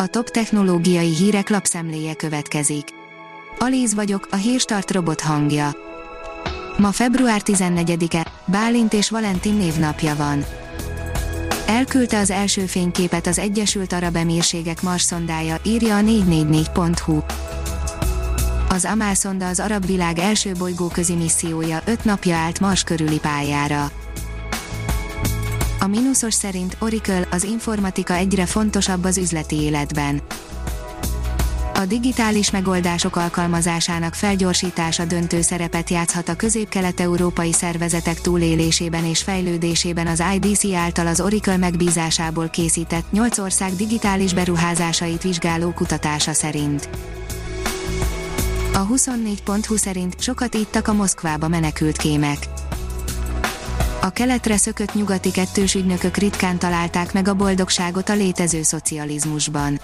A top technológiai hírek lapszemléje következik. Alíz vagyok, a hírstart robot hangja. Ma február 14-e, Bálint és Valentin névnapja van. Elküldte az első fényképet az Egyesült Arab Emírségek Mars szondája, írja a 444.hu. Az Amal szonda az arab világ első bolygóközi missziója, öt napja állt Mars körüli pályára. Mínuszos szerint Oracle az informatika egyre fontosabb az üzleti életben. A digitális megoldások alkalmazásának felgyorsítása döntő szerepet játszhat a közép-kelet-európai szervezetek túlélésében és fejlődésében az IDC által az Oracle megbízásából készített 8 ország digitális beruházásait vizsgáló kutatása szerint. A 24.20 szerint sokat ittak a Moszkvába menekült kémek a keletre szökött nyugati kettős ügynökök ritkán találták meg a boldogságot a létező szocializmusban.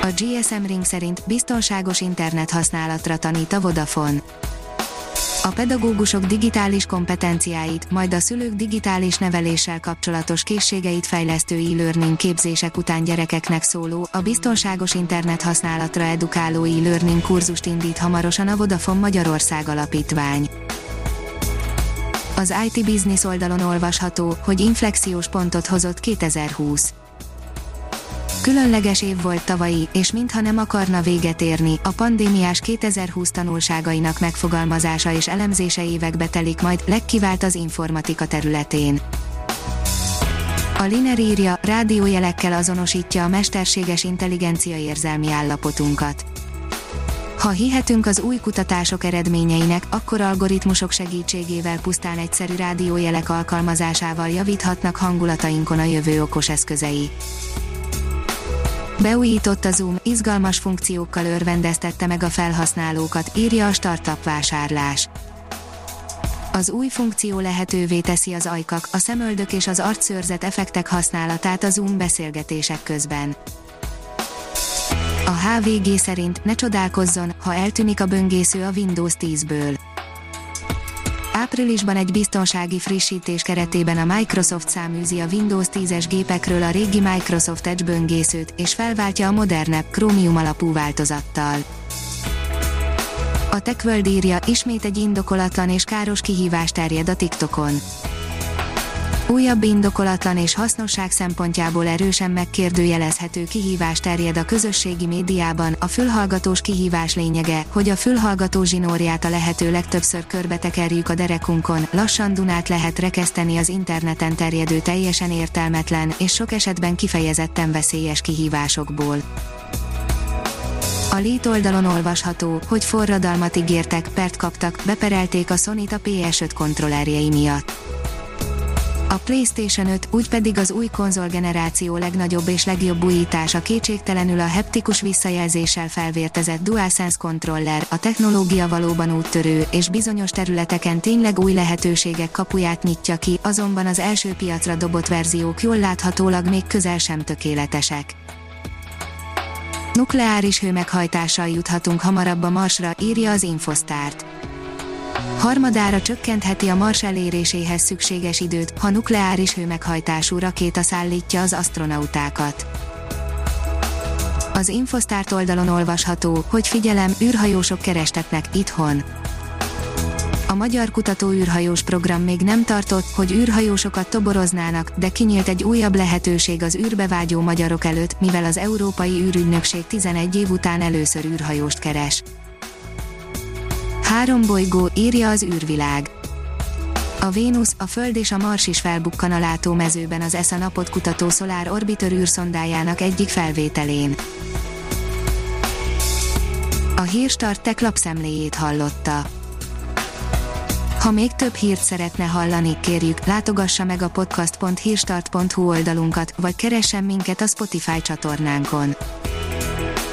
A GSM Ring szerint biztonságos internet használatra tanít a Vodafone. A pedagógusok digitális kompetenciáit, majd a szülők digitális neveléssel kapcsolatos készségeit fejlesztő e-learning képzések után gyerekeknek szóló, a biztonságos internet használatra edukáló e-learning kurzust indít hamarosan a Vodafone Magyarország Alapítvány. Az IT Business oldalon olvasható, hogy inflexiós pontot hozott 2020. Különleges év volt tavalyi, és mintha nem akarna véget érni, a pandémiás 2020 tanulságainak megfogalmazása és elemzése évekbe telik majd, legkivált az informatika területén. A Liner írja, rádiójelekkel azonosítja a mesterséges intelligencia érzelmi állapotunkat. Ha hihetünk az új kutatások eredményeinek, akkor algoritmusok segítségével pusztán egyszerű rádiójelek alkalmazásával javíthatnak hangulatainkon a jövő okos eszközei. Beújított a Zoom, izgalmas funkciókkal örvendeztette meg a felhasználókat, írja a startup vásárlás. Az új funkció lehetővé teszi az ajkak, a szemöldök és az arcszőrzet effektek használatát a Zoom beszélgetések közben. HVG szerint ne csodálkozzon, ha eltűnik a böngésző a Windows 10-ből. Áprilisban egy biztonsági frissítés keretében a Microsoft száműzi a Windows 10-es gépekről a régi Microsoft Edge böngészőt, és felváltja a modernebb Chromium alapú változattal. A TechWorld írja, ismét egy indokolatlan és káros kihívás terjed a TikTokon Újabb indokolatlan és hasznosság szempontjából erősen megkérdőjelezhető kihívás terjed a közösségi médiában. A fülhallgatós kihívás lényege, hogy a fülhallgató zsinórját a lehető legtöbbször körbetekerjük a derekunkon, lassan Dunát lehet rekeszteni az interneten terjedő teljesen értelmetlen és sok esetben kifejezetten veszélyes kihívásokból. A Lét oldalon olvasható, hogy forradalmat ígértek, pert kaptak, beperelték a Sony-t a PS5 kontrollerjei miatt a PlayStation 5, úgy pedig az új konzolgeneráció legnagyobb és legjobb újítása kétségtelenül a heptikus visszajelzéssel felvértezett DualSense controller, a technológia valóban úttörő, és bizonyos területeken tényleg új lehetőségek kapuját nyitja ki, azonban az első piacra dobott verziók jól láthatólag még közel sem tökéletesek. Nukleáris hőmeghajtással juthatunk hamarabb a Marsra, írja az Infostart harmadára csökkentheti a Mars eléréséhez szükséges időt, ha nukleáris hőmeghajtású rakéta szállítja az astronautákat. Az Infostart oldalon olvasható, hogy figyelem, űrhajósok kerestetnek itthon. A Magyar Kutató űrhajós program még nem tartott, hogy űrhajósokat toboroznának, de kinyílt egy újabb lehetőség az űrbe magyarok előtt, mivel az Európai űrügynökség 11 év után először űrhajóst keres. Három bolygó, írja az űrvilág. A Vénusz, a Föld és a Mars is felbukkan a látómezőben az ESA napot kutató Solar Orbiter űrszondájának egyik felvételén. A Hírstart tech lapszemléjét hallotta. Ha még több hírt szeretne hallani, kérjük, látogassa meg a podcast.hírstart.hu oldalunkat, vagy keressen minket a Spotify csatornánkon